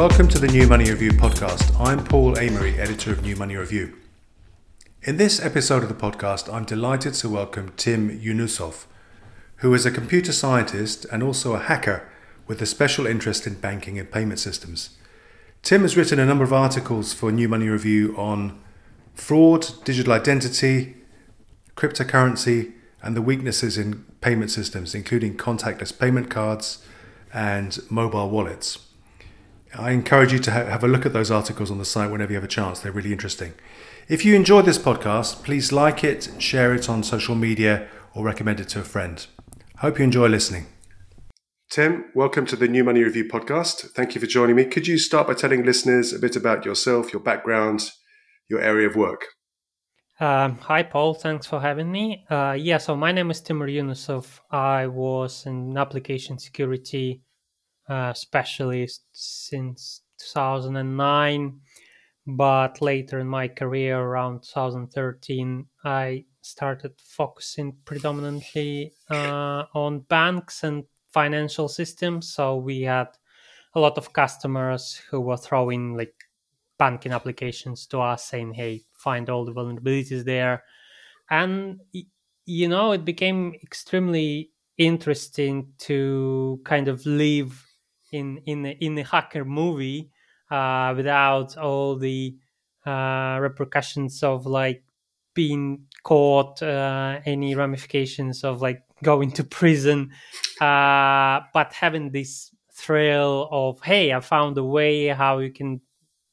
Welcome to the New Money Review podcast. I'm Paul Amery, editor of New Money Review. In this episode of the podcast, I'm delighted to welcome Tim Yunusov, who is a computer scientist and also a hacker with a special interest in banking and payment systems. Tim has written a number of articles for New Money Review on fraud, digital identity, cryptocurrency, and the weaknesses in payment systems, including contactless payment cards and mobile wallets. I encourage you to ha- have a look at those articles on the site whenever you have a chance. They're really interesting. If you enjoyed this podcast, please like it, share it on social media, or recommend it to a friend. Hope you enjoy listening. Tim, welcome to the New Money Review podcast. Thank you for joining me. Could you start by telling listeners a bit about yourself, your background, your area of work? Um, hi, Paul. Thanks for having me. Uh, yeah, so my name is Timur Yunusov. I was an application security uh, specialist since 2009, but later in my career, around 2013, I started focusing predominantly uh, on banks and financial systems. So we had a lot of customers who were throwing like banking applications to us saying, hey, find all the vulnerabilities there. And, you know, it became extremely interesting to kind of live in in in a hacker movie uh, without all the uh, repercussions of like being caught, uh, any ramifications of like going to prison, uh, but having this thrill of hey, I found a way how you can,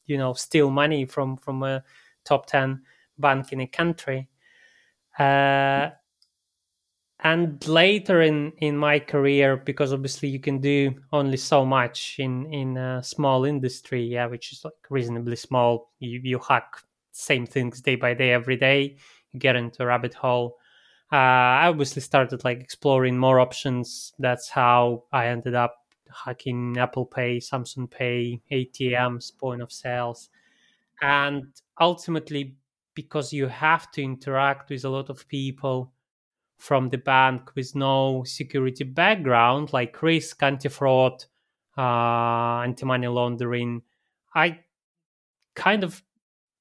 you know, steal money from from a top ten bank in a country. Uh, and later in in my career because obviously you can do only so much in in a small industry yeah which is like reasonably small you, you hack same things day by day every day you get into a rabbit hole. Uh, i obviously started like exploring more options. That's how i ended up hacking apple pay samsung pay atms point of sales. And ultimately because you have to interact with a lot of people from the bank with no security background, like risk, anti fraud, uh, anti money laundering, I kind of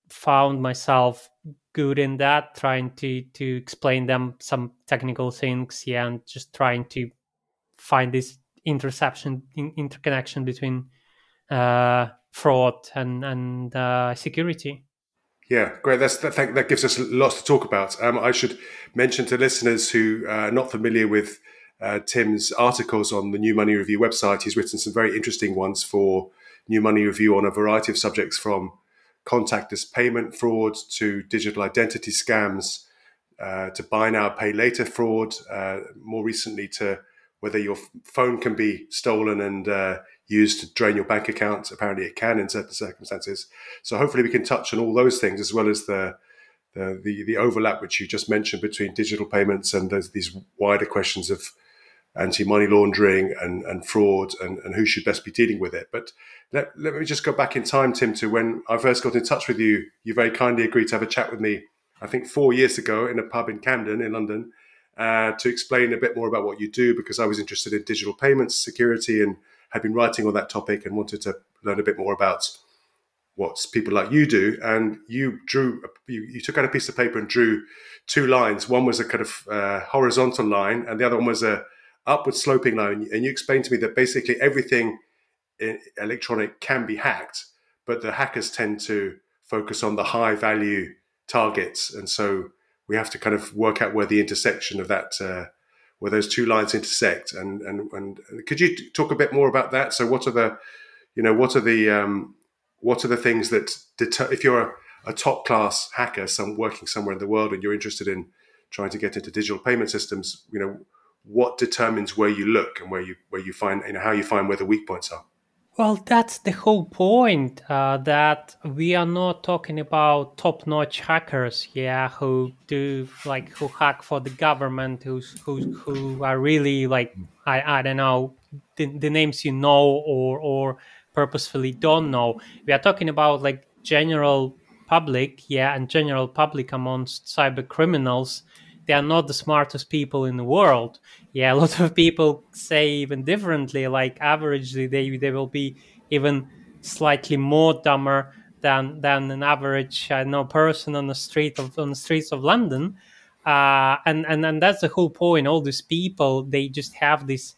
found myself good in that, trying to to explain them some technical things, yeah, and just trying to find this interception, in, interconnection between uh, fraud and and uh, security. Yeah, great. That's, that, that gives us lots to talk about. Um, I should mention to listeners who are not familiar with uh, Tim's articles on the New Money Review website, he's written some very interesting ones for New Money Review on a variety of subjects from contactless payment fraud to digital identity scams uh, to buy now, pay later fraud, uh, more recently to whether your phone can be stolen and uh, used to drain your bank account. Apparently, it can in certain circumstances. So hopefully, we can touch on all those things as well as the the the, the overlap which you just mentioned between digital payments and these wider questions of anti-money laundering and, and fraud and, and who should best be dealing with it. But let, let me just go back in time, Tim, to when I first got in touch with you. You very kindly agreed to have a chat with me, I think four years ago in a pub in Camden in London, uh, to explain a bit more about what you do because I was interested in digital payments, security, and had been writing on that topic and wanted to learn a bit more about what people like you do. And you drew, you, you took out a piece of paper and drew two lines. One was a kind of uh, horizontal line, and the other one was a upward sloping line. And you explained to me that basically everything electronic can be hacked, but the hackers tend to focus on the high value targets, and so we have to kind of work out where the intersection of that uh, where those two lines intersect. And, and, and could you talk a bit more about that? So what are the, you know, what are the, um, what are the things that deter, if you're a, a top class hacker, some working somewhere in the world and you're interested in trying to get into digital payment systems, you know, what determines where you look and where you, where you find, you know, how you find where the weak points are? Well, that's the whole point. Uh, that we are not talking about top-notch hackers, yeah, who do like who hack for the government, who who who are really like I I don't know the, the names you know or or purposefully don't know. We are talking about like general public, yeah, and general public amongst cyber criminals. They are not the smartest people in the world yeah, a lot of people say even differently. Like averagely, they they will be even slightly more dumber than than an average uh, no person on the street of on the streets of London. Uh, and and and that's the whole point. All these people, they just have these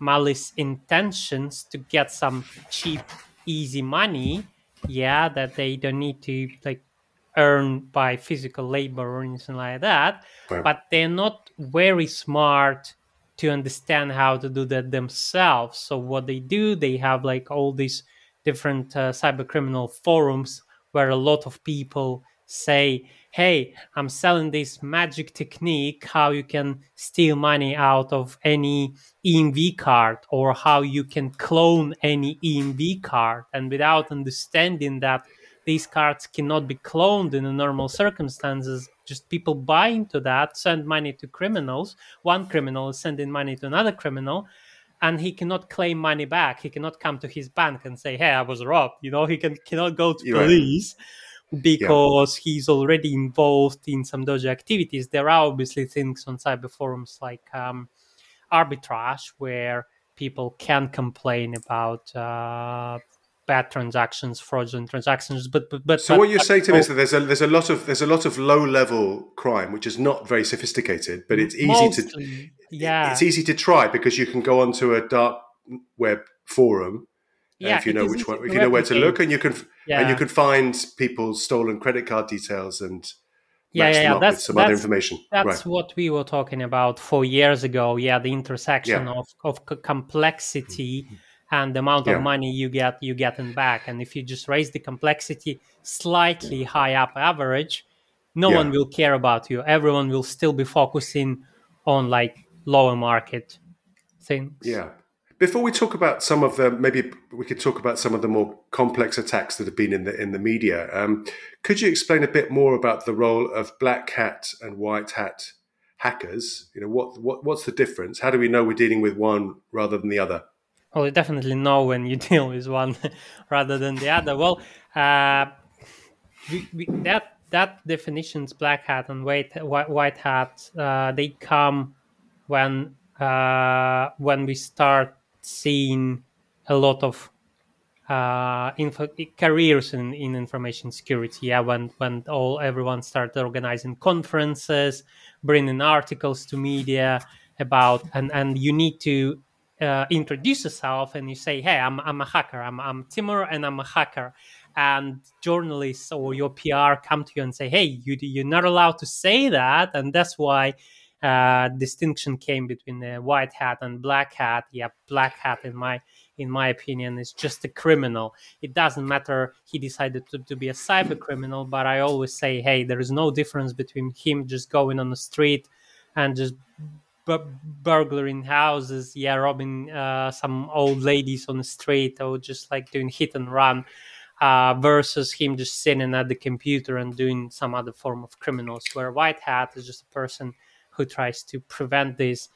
malice intentions to get some cheap, easy money. Yeah, that they don't need to like earn by physical labor or anything like that. Right. But they're not very smart to understand how to do that themselves. So what they do, they have like all these different uh, cyber criminal forums where a lot of people say, "Hey, I'm selling this magic technique how you can steal money out of any EMV card or how you can clone any EMV card." And without understanding that these cards cannot be cloned in the normal circumstances, just people buy into that, send money to criminals. One criminal is sending money to another criminal, and he cannot claim money back. He cannot come to his bank and say, "Hey, I was robbed." You know, he can cannot go to You're police right. because yeah. he's already involved in some dodgy activities. There are obviously things on cyber forums like um, arbitrage where people can complain about uh, bad transactions, fraudulent transactions. But but, but so what you're saying to me is that there's a there's a lot of there's a lot of low level crime which is not very sophisticated, but it's easy Mostly, to yeah it's easy to try because you can go onto a dark web forum. Yeah, if you know which one, if you know where to look, and you can yeah. and you can find people's stolen credit card details and yeah, yeah, yeah. That's, some that's, other information. That's right. what we were talking about four years ago. Yeah, the intersection yeah. of, of complexity mm-hmm and the amount yeah. of money you get you getting back. And if you just raise the complexity slightly high up average no yeah. one will care about you. Everyone will still be focusing on like lower market things. Yeah. Before we talk about some of the maybe we could talk about some of the more complex attacks that have been in the in the media um, could you explain a bit more about the role of black hat and white hat hackers? You know what, what what's the difference? How do we know we're dealing with one rather than the other well, you definitely know when you deal with one rather than the other. Well, uh, we, we, that that definitions black hat and white white hat uh, they come when uh, when we start seeing a lot of uh, info, careers in, in information security. Yeah, when when all everyone started organizing conferences, bringing articles to media about, and and you need to uh, introduce yourself and you say, "Hey, I'm I'm a hacker. I'm I'm Timur, and I'm a hacker." And journalists or your PR come to you and say, "Hey, you you're not allowed to say that," and that's why uh, distinction came between the white hat and black hat. Yeah, black hat in my in my opinion is just a criminal. It doesn't matter he decided to, to be a cyber criminal, but I always say, hey, there is no difference between him just going on the street and just bu- burglaring houses, yeah, robbing uh, some old ladies on the street, or just like doing hit and run, uh, versus him just sitting at the computer and doing some other form of criminals. Where White Hat is just a person who tries to prevent this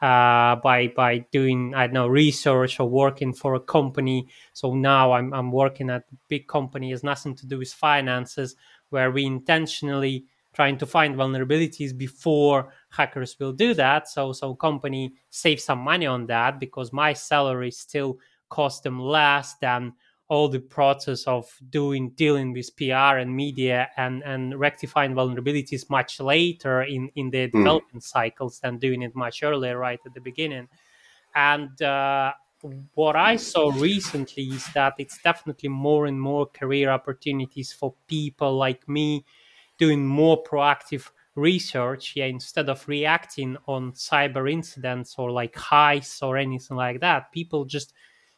uh, by by doing I don't know research or working for a company. So now I'm I'm working at a big company. It has nothing to do with finances, where we intentionally trying to find vulnerabilities before hackers will do that so so company save some money on that because my salary still cost them less than all the process of doing dealing with PR and media and and rectifying vulnerabilities much later in in the mm. development cycles than doing it much earlier right at the beginning and uh, what I saw recently is that it's definitely more and more career opportunities for people like me doing more proactive research yeah instead of reacting on cyber incidents or like heists or anything like that people just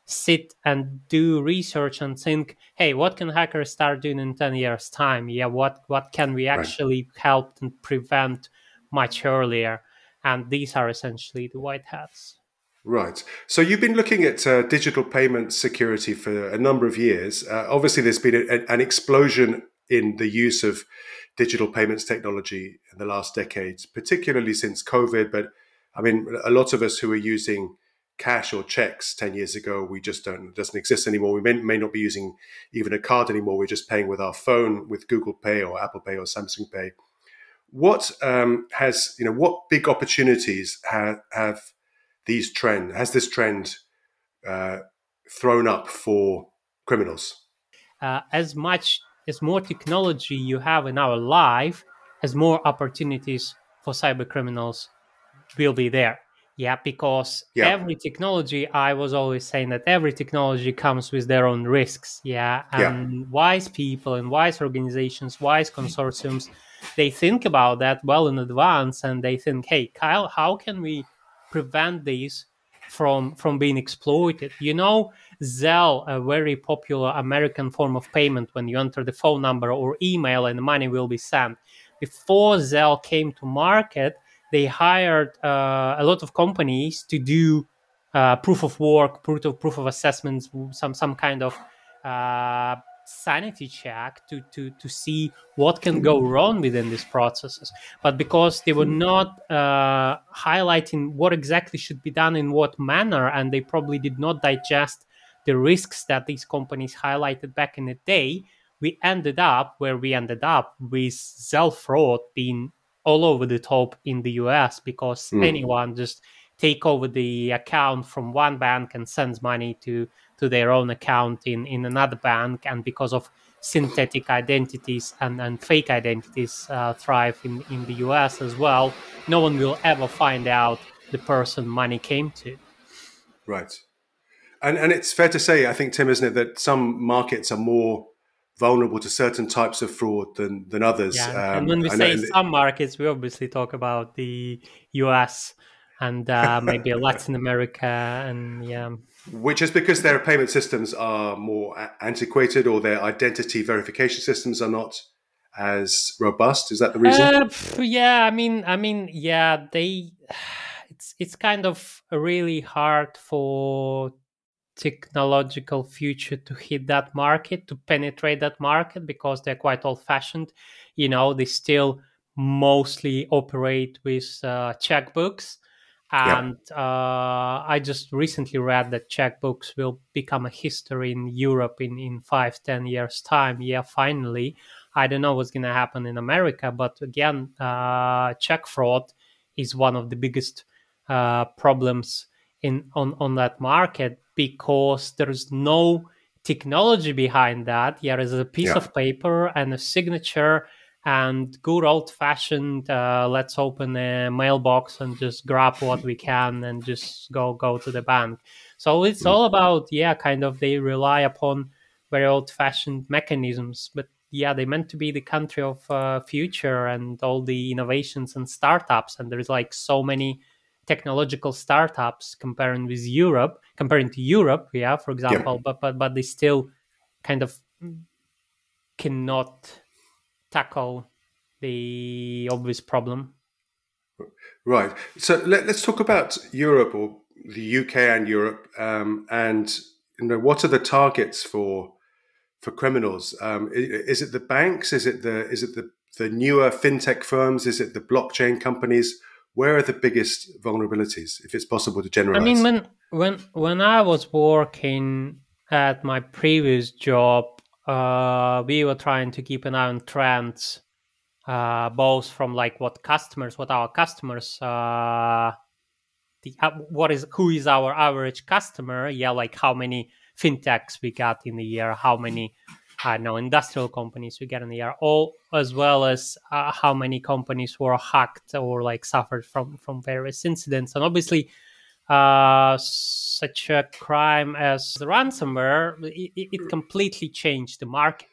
sit and do research and think hey what can hackers start doing in 10 years time yeah what what can we actually right. help and prevent much earlier and these are essentially the white hats Right. So you've been looking at uh, digital payment security for a number of years. Uh, obviously, there's been a, an explosion in the use of digital payments technology in the last decades, particularly since COVID. But I mean, a lot of us who are using cash or checks 10 years ago, we just don't, doesn't exist anymore. We may, may not be using even a card anymore. We're just paying with our phone with Google Pay or Apple Pay or Samsung Pay. What um, has, you know, what big opportunities have, have these trend, has this trend uh, thrown up for criminals? Uh, as much as more technology you have in our life, as more opportunities for cyber criminals will be there. Yeah, because yeah. every technology, I was always saying that every technology comes with their own risks. Yeah, and yeah. wise people and wise organizations, wise consortiums, they think about that well in advance, and they think, "Hey, Kyle, how can we prevent these from from being exploited?" You know, Zelle, a very popular American form of payment, when you enter the phone number or email and money will be sent. Before Zelle came to market, they hired uh, a lot of companies to do uh, proof of work, proof of proof of assessments, some some kind of uh, sanity check to to to see what can go wrong within these processes. But because they were not uh, highlighting what exactly should be done in what manner, and they probably did not digest the risks that these companies highlighted back in the day, we ended up where we ended up with Zelle fraud being all over the top in the US because mm. anyone just take over the account from one bank and sends money to to their own account in in another bank and because of synthetic identities and, and fake identities uh, thrive in, in the US as well, no one will ever find out the person money came to. Right. And, and it's fair to say, I think, Tim, isn't it, that some markets are more vulnerable to certain types of fraud than than others. Yeah, um, and when we say some markets, we obviously talk about the U.S. and uh, maybe Latin America, and yeah. Which is because their payment systems are more antiquated, or their identity verification systems are not as robust. Is that the reason? Uh, yeah, I mean, I mean, yeah, they. It's it's kind of really hard for technological future to hit that market to penetrate that market because they're quite old fashioned you know they still mostly operate with uh, checkbooks. And yeah. uh, i just recently read that checkbooks will become a history in europe in, in five ten years time. Yeah finally. I don't know what's going to happen in america but again uh, check fraud is one of the biggest uh, problems in on, on that market because there's no technology behind that. Yeah, there's a piece yeah. of paper and a signature and good old fashioned uh, let's open a mailbox and just grab what we can and just go go to the bank so it's mm. all about yeah kind of they rely upon very old fashioned mechanisms but yeah they meant to be the country of uh, future and all the innovations and startups and there's like so many technological startups comparing with Europe, comparing to Europe, yeah, for example, yeah. but but but they still kind of cannot tackle the obvious problem. Right. So let, us talk about Europe or the UK and Europe, um, and you know what are the targets for for criminals? Um, is it the banks? Is it the is it the the newer fintech firms? Is it the blockchain companies? Where are the biggest vulnerabilities, if it's possible to generalize? I mean, when when when I was working at my previous job, uh, we were trying to keep an eye on trends, uh, both from like what customers, what our customers, uh, the uh, what is who is our average customer? Yeah, like how many fintechs we got in the year, how many I know industrial companies we get in the year, all as well as uh, how many companies were hacked or like suffered from from various incidents, and obviously, uh, such a crime as the ransomware, it, it completely changed the market.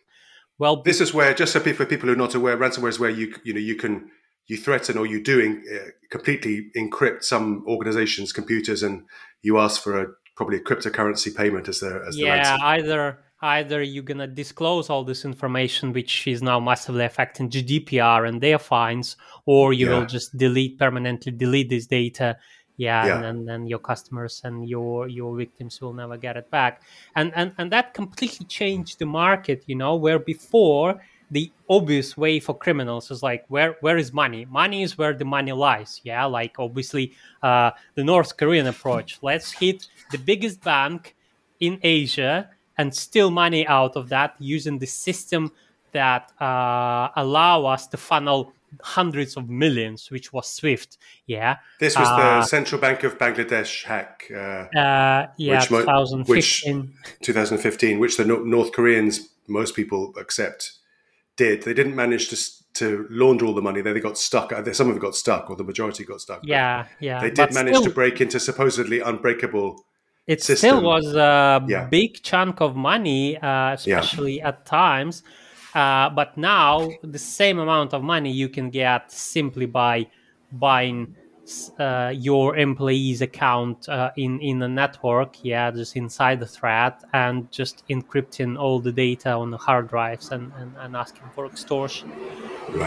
Well, this is where just so people people who are not aware, ransomware is where you you know you can you threaten or you doing uh, completely encrypt some organizations' computers, and you ask for a probably a cryptocurrency payment as the as yeah the ransom. either either you're gonna disclose all this information, which is now massively affecting GDPR and their fines, or you yeah. will just delete permanently delete this data. Yeah, yeah. And, then your customers and your your victims will never get it back. And and and that completely changed the market. You know, where before the obvious way for criminals is like where where is money money is where the money lies yeah like obviously uh, the north korean approach let's hit the biggest bank in asia and steal money out of that using the system that uh, allow us to funnel hundreds of millions, which was SWIFT. Yeah, this was uh, the Central Bank of Bangladesh hack. Uh, uh yeah, which 2015. Which, 2015, which the North Koreans, most people accept, did. They didn't manage to to launder all the money. They, they got stuck. Some of it got stuck, or the majority got stuck. Yeah, yeah. They did manage still, to break into supposedly unbreakable. It system. still was a yeah. big chunk of money, uh, especially yeah. at times. Uh, but now the same amount of money you can get simply by buying uh, your employee's account uh, in in a network, yeah, just inside the thread, and just encrypting all the data on the hard drives and, and, and asking for extortion.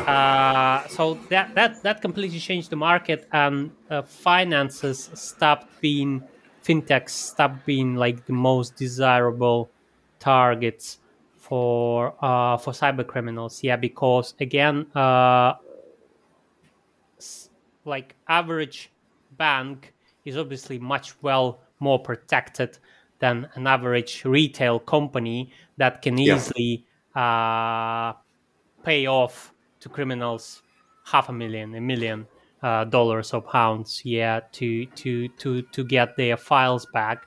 Uh, so that that that completely changed the market, and uh, finances stopped being fintechs stop being like the most desirable targets for uh, for cyber criminals. Yeah, because again, uh, like average bank is obviously much well more protected than an average retail company that can easily yeah. uh, pay off to criminals half a million, a million uh, dollars or pounds, yeah, to to to to get their files back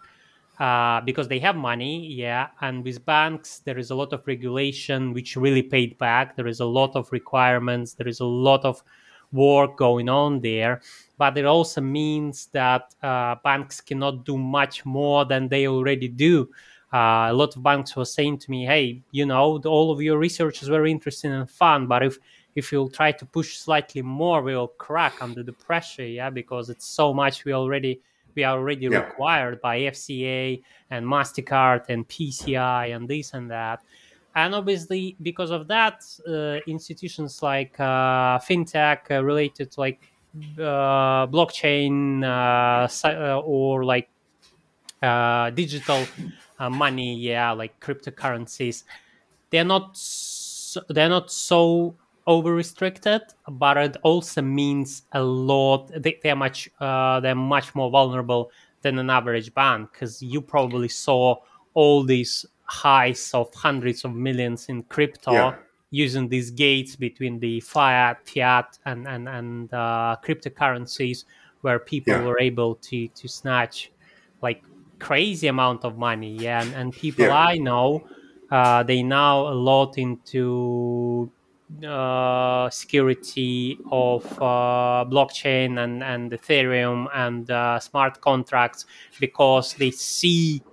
uh, because they have money, yeah. And with banks, there is a lot of regulation which really paid back. There is a lot of requirements. There is a lot of work going on there. But it also means that uh, banks cannot do much more than they already do. Uh, a lot of banks were saying to me, "Hey, you know, all of your research is very interesting and fun, but if if you'll try to push slightly more, we'll crack under the pressure, yeah, because it's so much we already." we are already yeah. required by FCA and Mastercard and PCI and this and that. And obviously, because of that, uh, institutions like uh, fintech uh, related to like uh, blockchain uh, uh, or like digital money, yeah, like cryptocurrencies, they're not so, they're not so over restricted, but it also means a lot. They, they're much uh, they're much more vulnerable than an average bank because you probably saw all these highs of hundreds of millions in crypto yeah. using these gates between the fiat, fiat, and and and uh, cryptocurrencies, where people yeah. were able to to snatch like crazy amount of money. Yeah, and, and people yeah. I know. Uh, they now a lot into uh, security of uh, blockchain and, and Ethereum and uh, smart contracts because they see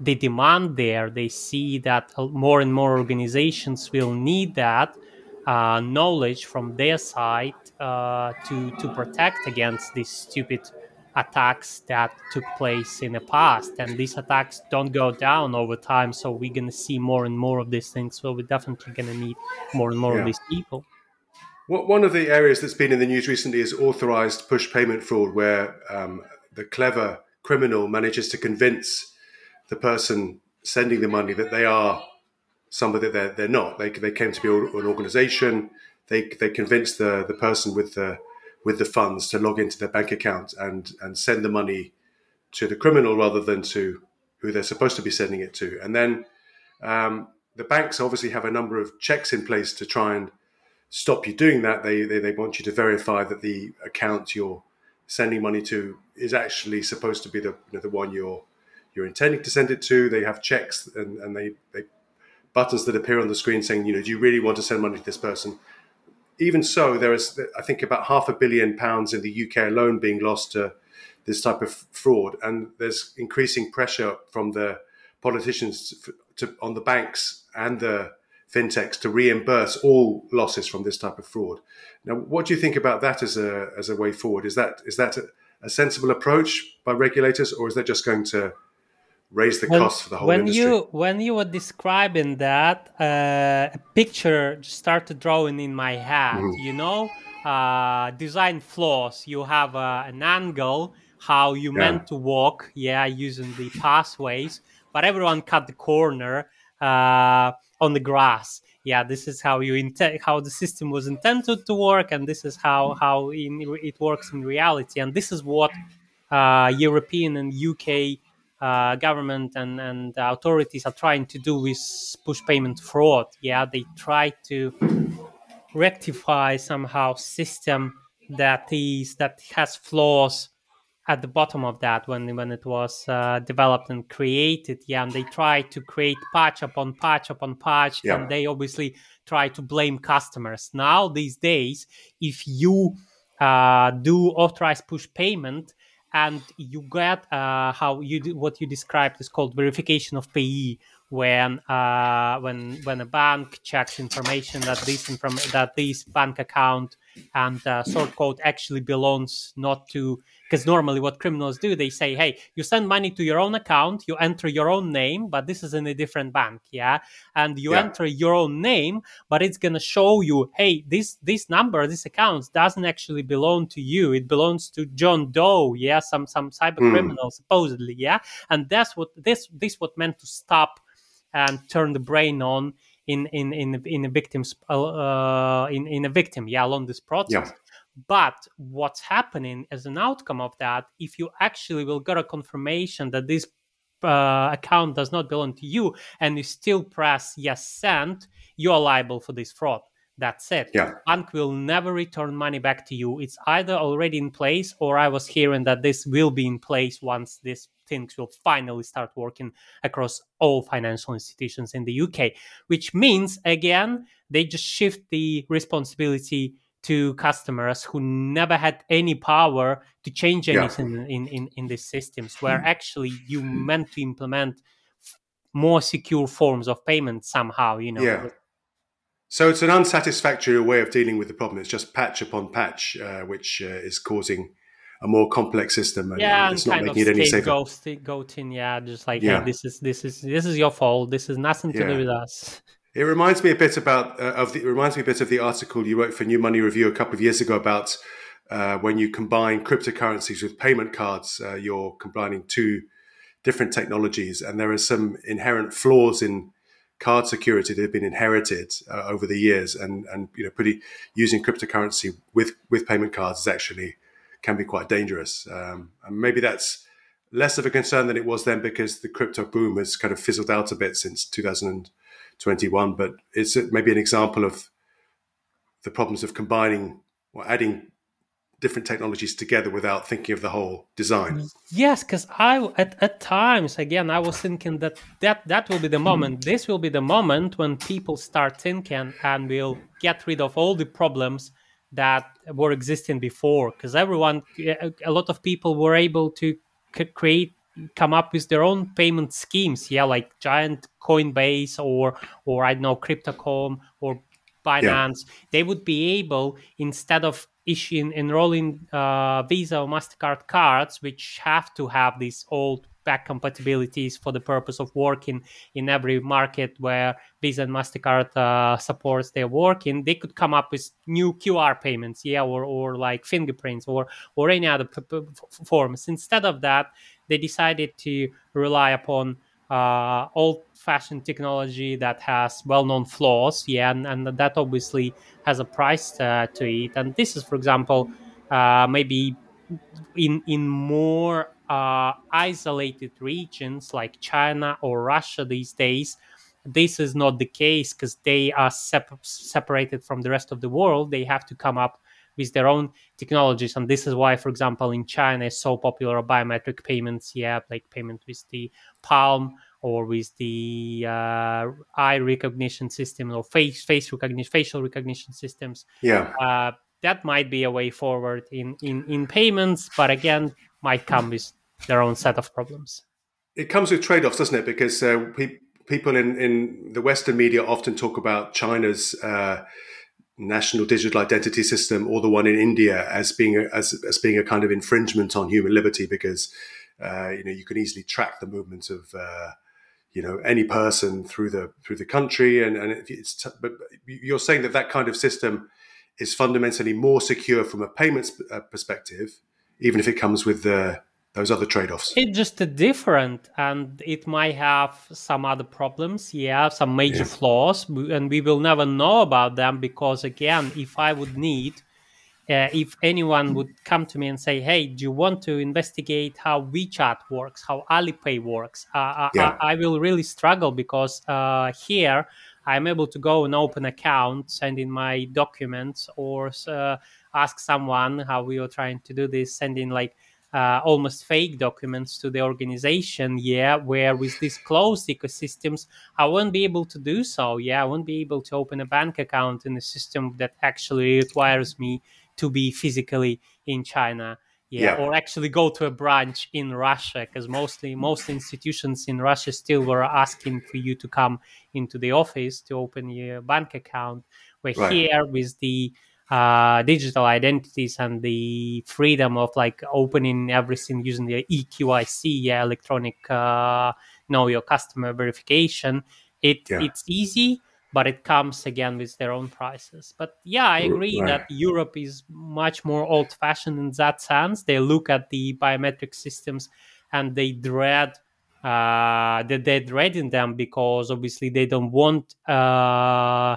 the demand there. They see that more and more organizations will need that uh, knowledge from their side uh, to to protect against these stupid attacks that took place in the past and these attacks don't go down over time so we're going to see more and more of these things so we're definitely going to need more and more yeah. of these people. One of the areas that's been in the news recently is authorized push payment fraud where um, the clever criminal manages to convince the person sending the money that they are somebody that they're, they're not. They, they came to be an organization. They, they convince the, the person with the with the funds to log into their bank account and and send the money to the criminal rather than to who they're supposed to be sending it to. And then um, the banks obviously have a number of checks in place to try and stop you doing that. They, they, they want you to verify that the account you're sending money to is actually supposed to be the you know, the one you're you're intending to send it to. They have checks and, and they, they buttons that appear on the screen saying, you know, do you really want to send money to this person? Even so, there is, I think, about half a billion pounds in the UK alone being lost to this type of fraud, and there's increasing pressure from the politicians to, to, on the banks and the fintechs to reimburse all losses from this type of fraud. Now, what do you think about that as a as a way forward? Is that is that a, a sensible approach by regulators, or is that just going to raise the when, cost for the whole when industry. you when you were describing that uh, a picture started drawing in my head mm. you know uh, design flaws you have uh, an angle how you yeah. meant to walk yeah using the pathways but everyone cut the corner uh, on the grass yeah this is how you intend how the system was intended to work and this is how how in, it works in reality and this is what uh, european and uk uh, government and, and authorities are trying to do with push payment fraud. Yeah, they try to rectify somehow system that is that has flaws at the bottom of that when when it was uh, developed and created yeah and they try to create patch upon patch upon patch Yeah. and they obviously try to blame customers now these days if you uh, do authorized push payment and you get uh, how you do, what you described is called verification of payee when uh, when when a bank checks information that this inform- that this bank account and uh, sort code actually belongs not to because normally what criminals do they say hey you send money to your own account you enter your own name but this is in a different bank yeah? And you Yeah. enter your own name but it's going to show you hey this this number this account doesn't actually belong to you. It belongs to john doe yeah? Some some cyber criminal supposedly yeah? And that's what this this what meant to stop and turn the brain on in in in in a victim's uh, in in a victim yeah along this process Yeah. but what's happening as an outcome of that if you actually will get a confirmation that this uh, account does not belong to you and you still press yes send you are liable for this fraud that's it Yeah. bank will never return money back to you it's either already in place or i was hearing that this will be in place once this things will finally start working across all financial institutions in the uk which means again they just shift the responsibility to customers who never had any power to change Yeah. anything in, in, in these systems where actually you meant to implement more secure forms of payment somehow you know Yeah. So it's an unsatisfactory way of dealing with the problem. It's just patch upon patch, uh, which uh, is causing a more complex system, and yeah, and it's not kind of making it any safer. scapegoating, yeah, just like Yeah. hey, this is this is this is your fault. This is nothing to Yeah. do with us. It reminds me a bit about uh, of the, it reminds me a bit of the article you wrote for New Money Review a couple of years ago about uh, when you combine cryptocurrencies with payment cards, uh, you're combining two different technologies, and there are some inherent flaws in card security that have been inherited uh, over the years, and and you know, pretty using cryptocurrency with with payment cards is actually can be quite dangerous, um, and maybe that's less of a concern than it was then because the crypto boom has kind of fizzled out a bit since 2021. But it's maybe an example of the problems of combining or adding different technologies together without thinking of the whole design. Yes, because I at, at times again I was thinking that that that will be the moment. This will be the moment when people start thinking and will get rid of all the problems that were existing before. Because everyone, a lot of people were able to c- create come up with their own payment schemes yeah like giant coinbase or or i don't know cryptocom or binance they would be able instead of issuing enrolling uh, visa or mastercard cards which have to have these old back compatibilities for the purpose of working in every market where visa and mastercard uh, supports their working they could come up with new qr payments yeah or, or like fingerprints or or any other p- p- forms instead of that they decided to rely upon uh, old-fashioned technology that has well-known flaws, yeah, and, and that obviously has a price uh, to it. And this is, for example, uh, maybe in in more uh, isolated regions like China or Russia these days. This is not the case because they are sep- separated from the rest of the world. They have to come up with their own technologies and this is why for example in china is so popular biometric payments yeah like payment with the palm or with the uh, eye recognition system or face face recognition facial recognition systems Yeah. uh, that might be a way forward in, in in payments but again might come with their own set of problems It comes with trade offs, doesn't it? Because uh, pe- people in, in the Western media often talk about China's uh, national digital identity system or the one in India as being a, as, as being a kind of infringement on human liberty because uh, you know you can easily track the movement of uh, you know any person through the through the country and and it's t- but you're saying that that kind of system is fundamentally more secure from a payments uh, perspective even if it comes with the those other trade-offs it's just different and it might have some other problems yeah some major Yeah. flaws and we will never know about them because again if i would need uh, if anyone would come to me and say hey do you want to investigate how wechat works how alipay works uh, I- Yeah. I, I will really struggle because uh, here I'm able to go and open account, send in my documents, or uh, ask someone how we are trying to do this, send in like uh, almost fake documents to the organization. Yeah, where with these closed ecosystems, I won't be able to do so. Yeah, I won't be able to open a bank account in a system that actually requires me to be physically in China yeah, yeah, or actually go to a branch in Russia because mostly most institutions in Russia still were asking for you to come into the office to open your bank account. Where right. here with the uh, digital identities and the freedom of like opening everything using the eKYC, yeah, electronic uh, know your customer verification, it yeah. it's easy but it comes again with their own prices. But yeah, I agree right. that Europe is much more old fashioned in that sense. They look at the biometric systems and they dread uh, that they dread in them because obviously they don't want uh,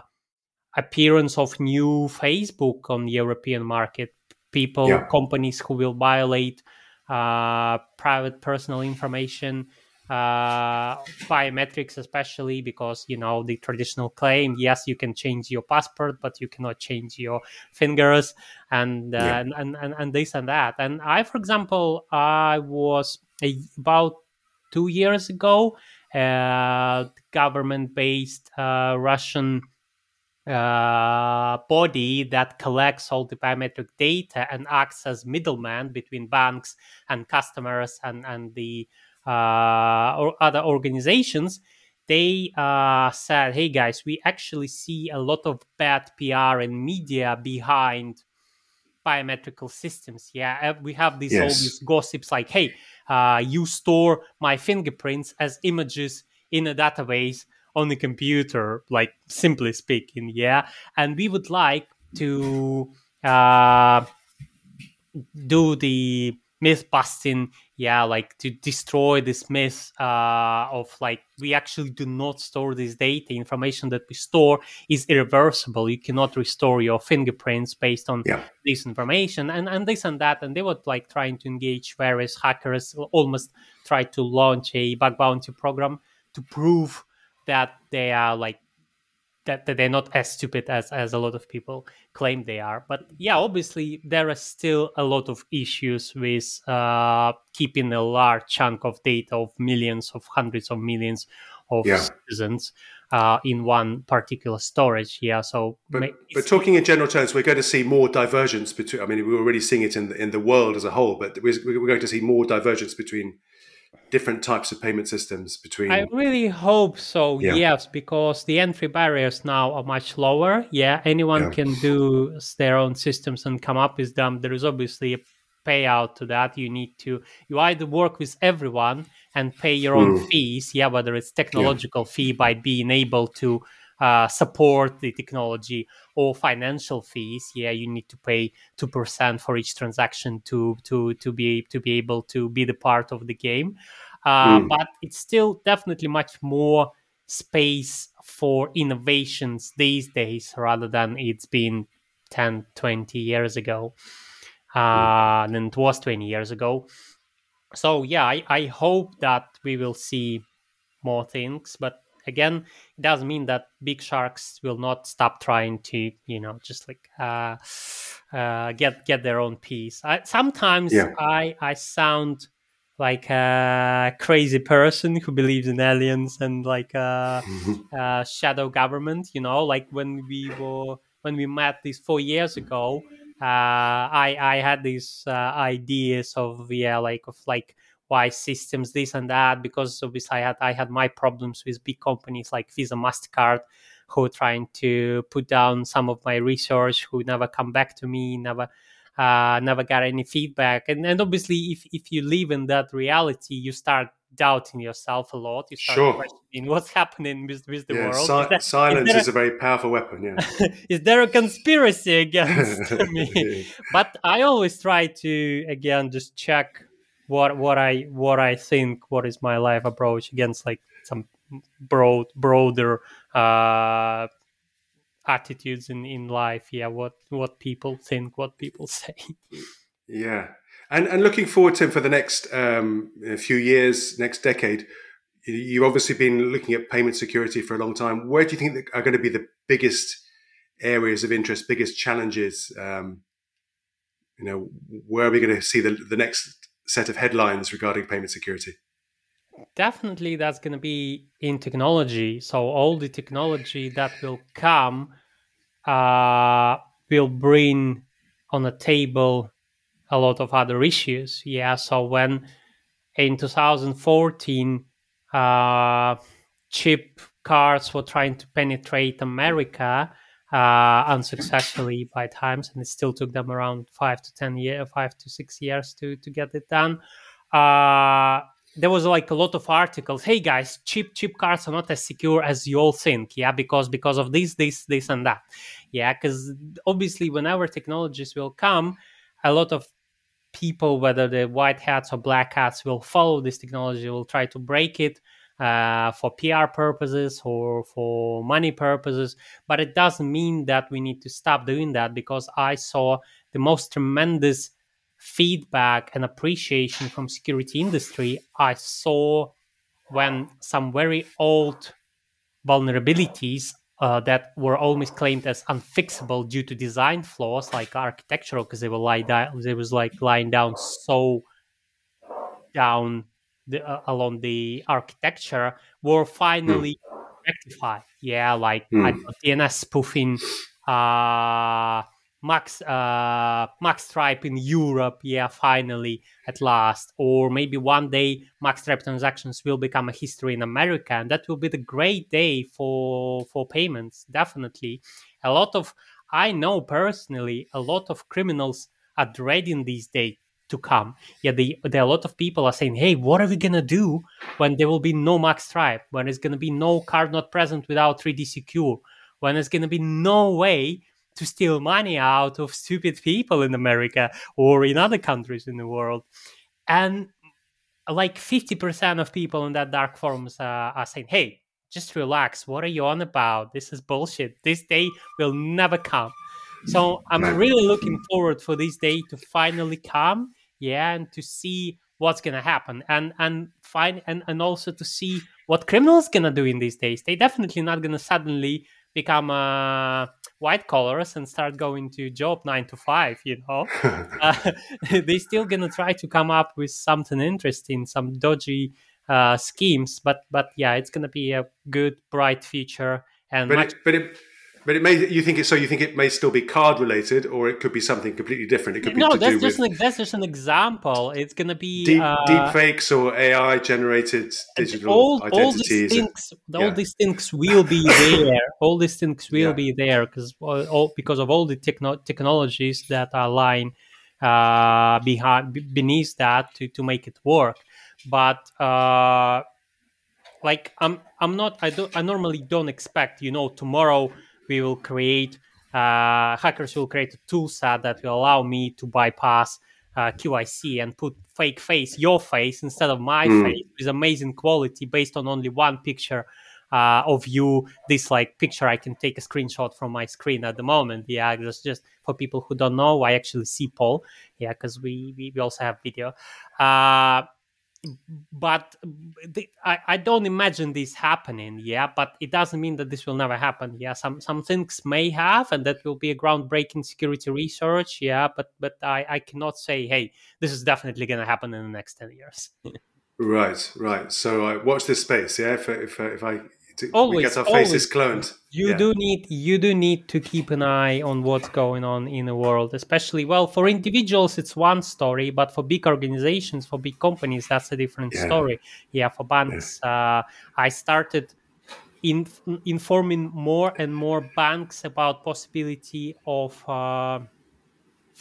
appearance of new Facebook on the European market. People, yeah. companies who will violate uh, private personal information uh, biometrics, especially because you know the traditional claim. Yes, you can change your passport, but you cannot change your fingers and uh, yeah. and, and, and and this and that. And I, for example, I was a, about two years ago, uh, government-based uh, Russian uh, body that collects all the biometric data and acts as middleman between banks and customers and and the uh, or other organizations, they uh, said, "Hey guys, we actually see a lot of bad PR and media behind biometrical systems. Yeah, we have these yes. all these gossips like, hey, uh, you store my fingerprints as images in a database on the computer, like simply speaking. Yeah, and we would like to uh, do the myth busting yeah like to destroy this myth uh, of like we actually do not store this data information that we store is irreversible you cannot restore your fingerprints based on yeah. this information and and this and that and they were like trying to engage various hackers almost try to launch a bug bounty program to prove that they are like that, that they're not as stupid as as a lot of people claim they are. But yeah, obviously there are still a lot of issues with uh, keeping a large chunk of data of millions of hundreds of millions of yeah. citizens uh, in one particular storage. Yeah, so but, but talking in general terms, we're going to see more divergence between. I mean, we're already seeing it in the, in the world as a whole, but we're, we're going to see more divergence between different types of payment systems between i really hope so yeah. yes because the entry barriers now are much lower yeah anyone yeah. can do their own systems and come up with them there is obviously a payout to that you need to you either work with everyone and pay your own mm. fees yeah whether it's technological yeah. fee by being able to uh, support the technology or financial fees yeah you need to pay 2% for each transaction to to to be to be able to be the part of the game uh, mm. but it's still definitely much more space for innovations these days rather than it's been 10 20 years ago uh, mm. than it was 20 years ago so yeah I, I hope that we will see more things but again it doesn't mean that big sharks will not stop trying to you know just like uh, uh, get get their own piece I, sometimes yeah. i i sound like a crazy person who believes in aliens and like a, a shadow government you know? Like when we were when we met these four years ago uh, I I had these uh, ideas of yeah like of like why systems this and that because obviously I had I had my problems with big companies like Visa Mastercard who are trying to put down some of my research who never come back to me never uh, never got any feedback. And and obviously if if you live in that reality you start doubting yourself a lot. You start sure. questioning what's happening with, with the yeah, world. si- is that, silence is, is, a very powerful weapon yeah. Is there a conspiracy against me? But i always try to again just check what what I what I think what is my life approach against like some broad broader uh attitudes in in life yeah what what people think what people say yeah and and looking forward to for the next um few years next decade you've obviously been looking at payment security for a long time. Where do you think are going to be the biggest areas of interest, biggest challenges? Um, you know, where are we going to see the, the next set of headlines regarding payment security? Definitely, that's going to be in technology. So all the technology that will come uh, will bring on the table a lot of other issues. Yeah. So when in 2014, uh, chip cards were trying to penetrate America uh, unsuccessfully by times, and it still took them around five to ten years, five to six years to to get it done. Uh, there was like a lot of articles. Hey guys, cheap cheap cards are not as secure as you all think. Yeah, because because of this, this, this, and that. Yeah, because obviously, whenever technologies will come, a lot of people, whether the white hats or black hats, will follow this technology, will try to break it uh, for PR purposes or for money purposes. But it doesn't mean that we need to stop doing that because I saw the most tremendous feedback and appreciation from security industry I saw when some very old vulnerabilities uh, that were always claimed as unfixable due to design flaws, like architectural, because they were lie down, they was like lying down so down the, uh, along the architecture, were finally mm. rectified. Yeah, like mm. DNS spoofing, uh, Max uh, mag stripe in Europe, yeah, finally at last, or maybe one day mag stripe transactions will become a history in America, and that will be the great day for for payments. Definitely, a lot of I know personally, a lot of criminals are dreading these days to come. Yeah, the, there are a lot of people are saying, "Hey, what are we gonna do when there will be no mag stripe? When there's gonna be no card not present without 3D secure? When there's gonna be no way?" to steal money out of stupid people in America or in other countries in the world. And like 50% of people in that dark forums uh, are saying, hey, just relax. What are you on about? This is bullshit. This day will never come. So I'm really looking forward for this day to finally come, yeah, and to see what's gonna happen, and and find and and also to see what criminals gonna do in these days. They definitely not gonna suddenly become uh, white collars and start going to job nine to five you know uh, they still gonna try to come up with something interesting some dodgy uh, schemes but but yeah it's gonna be a good bright future and but, much- it, but it but it may you think it so you think it may still be card related, or it could be something completely different. It could be no. that's just an that's just an example. It's going to be deep, uh, deep fakes or AI generated digital all, identities. All these things, yeah. all these things will be there. all these things will yeah. be there because all because of all the techno- technologies that are lying uh, behind beneath that to to make it work. But uh, like I'm I'm not I don't I normally don't expect you know tomorrow we will create uh, hackers will create a tool set that will allow me to bypass uh, eKYC and put fake face, your face, instead of my mm. face with amazing quality based on only one picture uh, of you. This like picture, I can take a screenshot from my screen at the moment. Yeah, just just for people who don't know, I actually see Paul. Yeah, because we, we, we also have video. Uh, but the, I, I don't imagine this happening yeah but it doesn't mean that this will never happen yeah. Some some things may have and that will be a groundbreaking security research yeah but but i i cannot say hey this is definitely going to happen in the next 10 years. Right right. So uh, watch this space yeah if, if, if i to always, get our faces cloned. You yeah. do need you do need to keep an eye on what's going on in the world, especially well for individuals it's one story, but for big organizations, for big companies, that's a different yeah. story. Yeah, for banks, uh, I started in, informing more and more banks about possibility of. Uh,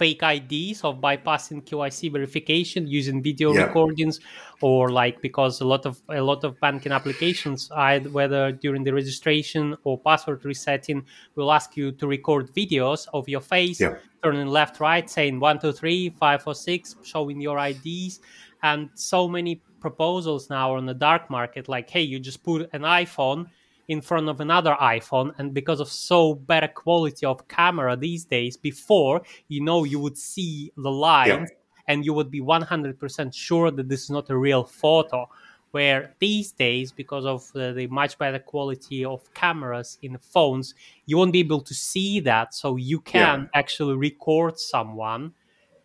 fake IDs of bypassing eKYC verification using video yeah. recordings, or like because a lot of a lot of banking applications, whether during the registration or password resetting, will ask you to record videos of your face, yeah. turning left, right, saying one, two, three, five, or six, showing your IDs, and so many proposals now on the dark market, like hey, you just put an iPhone in front of another iPhone. And because of so better quality of camera these days, before you know you would see the lines yeah. and you would be 100% sure that this is not a real photo. where these days because of the, the, much better quality of cameras in the phones you won't be able to see that so you can yeah. actually record someone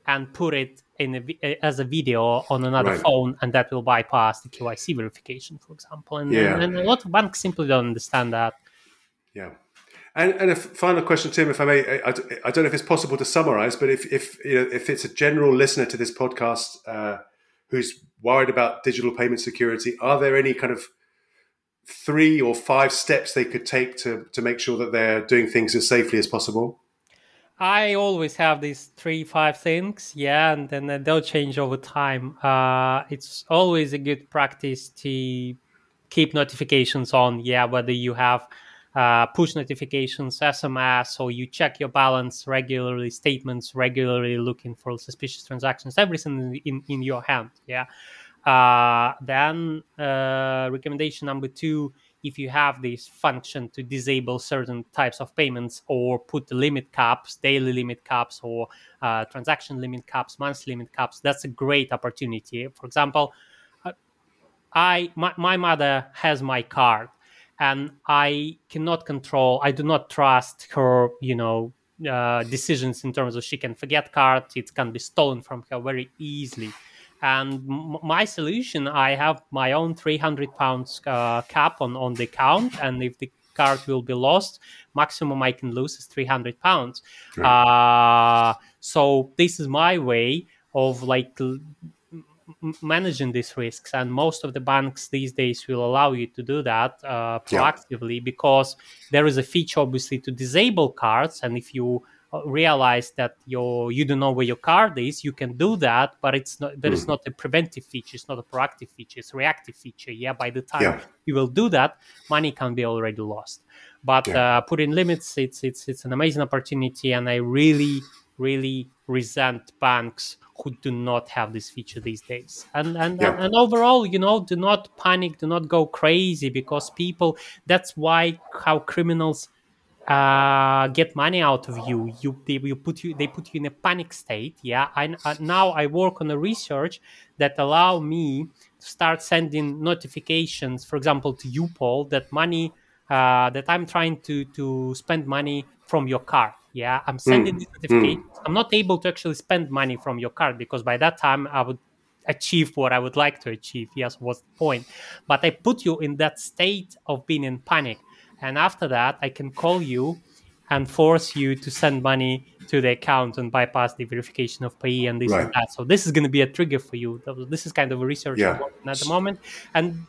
and put it in a, as a video on another right. phone and that will bypass the kyc verification for example and, yeah. and, a lot of banks simply don't understand that yeah and, and a final question, Tim, if I may, I, I, don't know if it's possible to summarize, but if if you know, if it's a general listener to this podcast uh, who's worried about digital payment security, are there any kind of three or five steps they could take to to make sure that they're doing things as safely as possible? I always have these three, five things, yeah, and then they'll change over time. Uh, it's always a good practice to keep notifications on, yeah, whether you have uh, push notifications, SMS, or you check your balance regularly, statements regularly, looking for suspicious transactions, everything in, in your hand. Yeah. Uh, then uh, recommendation number two if you have this function to disable certain types of payments or put limit caps, daily limit caps, or uh, transaction limit caps, monthly limit caps, that's a great opportunity. For example, uh, I my, my mother has my card and I cannot control. I do not trust her. You know, uh, decisions in terms of she can forget cards. It can be stolen from her very easily. And m- my solution, I have my own 300 pounds uh, cap on on the account, and if the card will be lost, maximum I can lose is 300 pounds. Right. Uh, so this is my way of like managing these risks and most of the banks these days will allow you to do that uh, proactively yeah. because there is a feature obviously to disable cards and if you realize that you you don't know where your card is you can do that but it's not there mm. is not a preventive feature it's not a proactive feature it's a reactive feature yeah by the time yeah. you will do that money can be already lost but yeah. uh, putting limits it's it's it's an amazing opportunity and i really really resent banks who do not have this feature these days and and, yeah. and overall you know do not panic do not go crazy because people that's why how criminals uh, get money out of you. You they will put you they put you in a panic state yeah? I, uh, now i work on a research that allow me to start sending notifications for example to you paul that money uh, that i'm trying to to spend money from your card yeah? I'm sending mm. this notification mm. i'm not able to actually spend money from your card because by that time i would achieve what i would like to achieve yes what's the point. But i put you in that state of being in panic and after that i can call you and force you to send money to the account and bypass the verification of payee and this right. and that. So this is going to be a trigger for you. This is kind of a research yeah. at the moment, and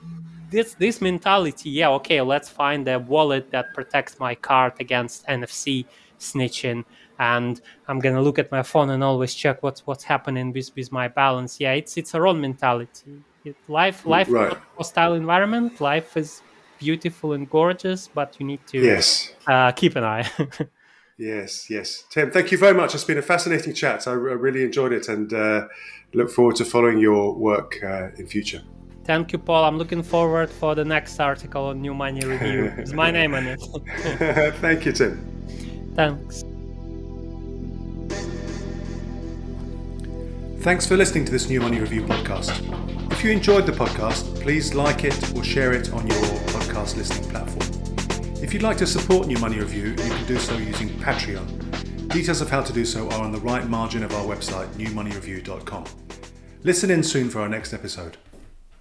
this this mentality, yeah, okay, let's find a wallet that protects my card against NFC snitching and i'm gonna look at my phone and always check what's what's happening with, with my balance yeah it's it's a wrong mentality it, life life right. hostile environment life is beautiful and gorgeous but you need to yes uh, keep an eye yes yes tim thank you very much it's been a fascinating chat i, I really enjoyed it and uh, look forward to following your work uh, in future Thank you, Paul. I'm looking forward for the next article on New Money Review. It's my name on it. Thank you, Tim. Thanks. Thanks for listening to this New Money Review podcast. If you enjoyed the podcast, please like it or share it on your podcast listening platform. If you'd like to support New Money Review, you can do so using Patreon. Details of how to do so are on the right margin of our website, newmoneyreview.com. Listen in soon for our next episode.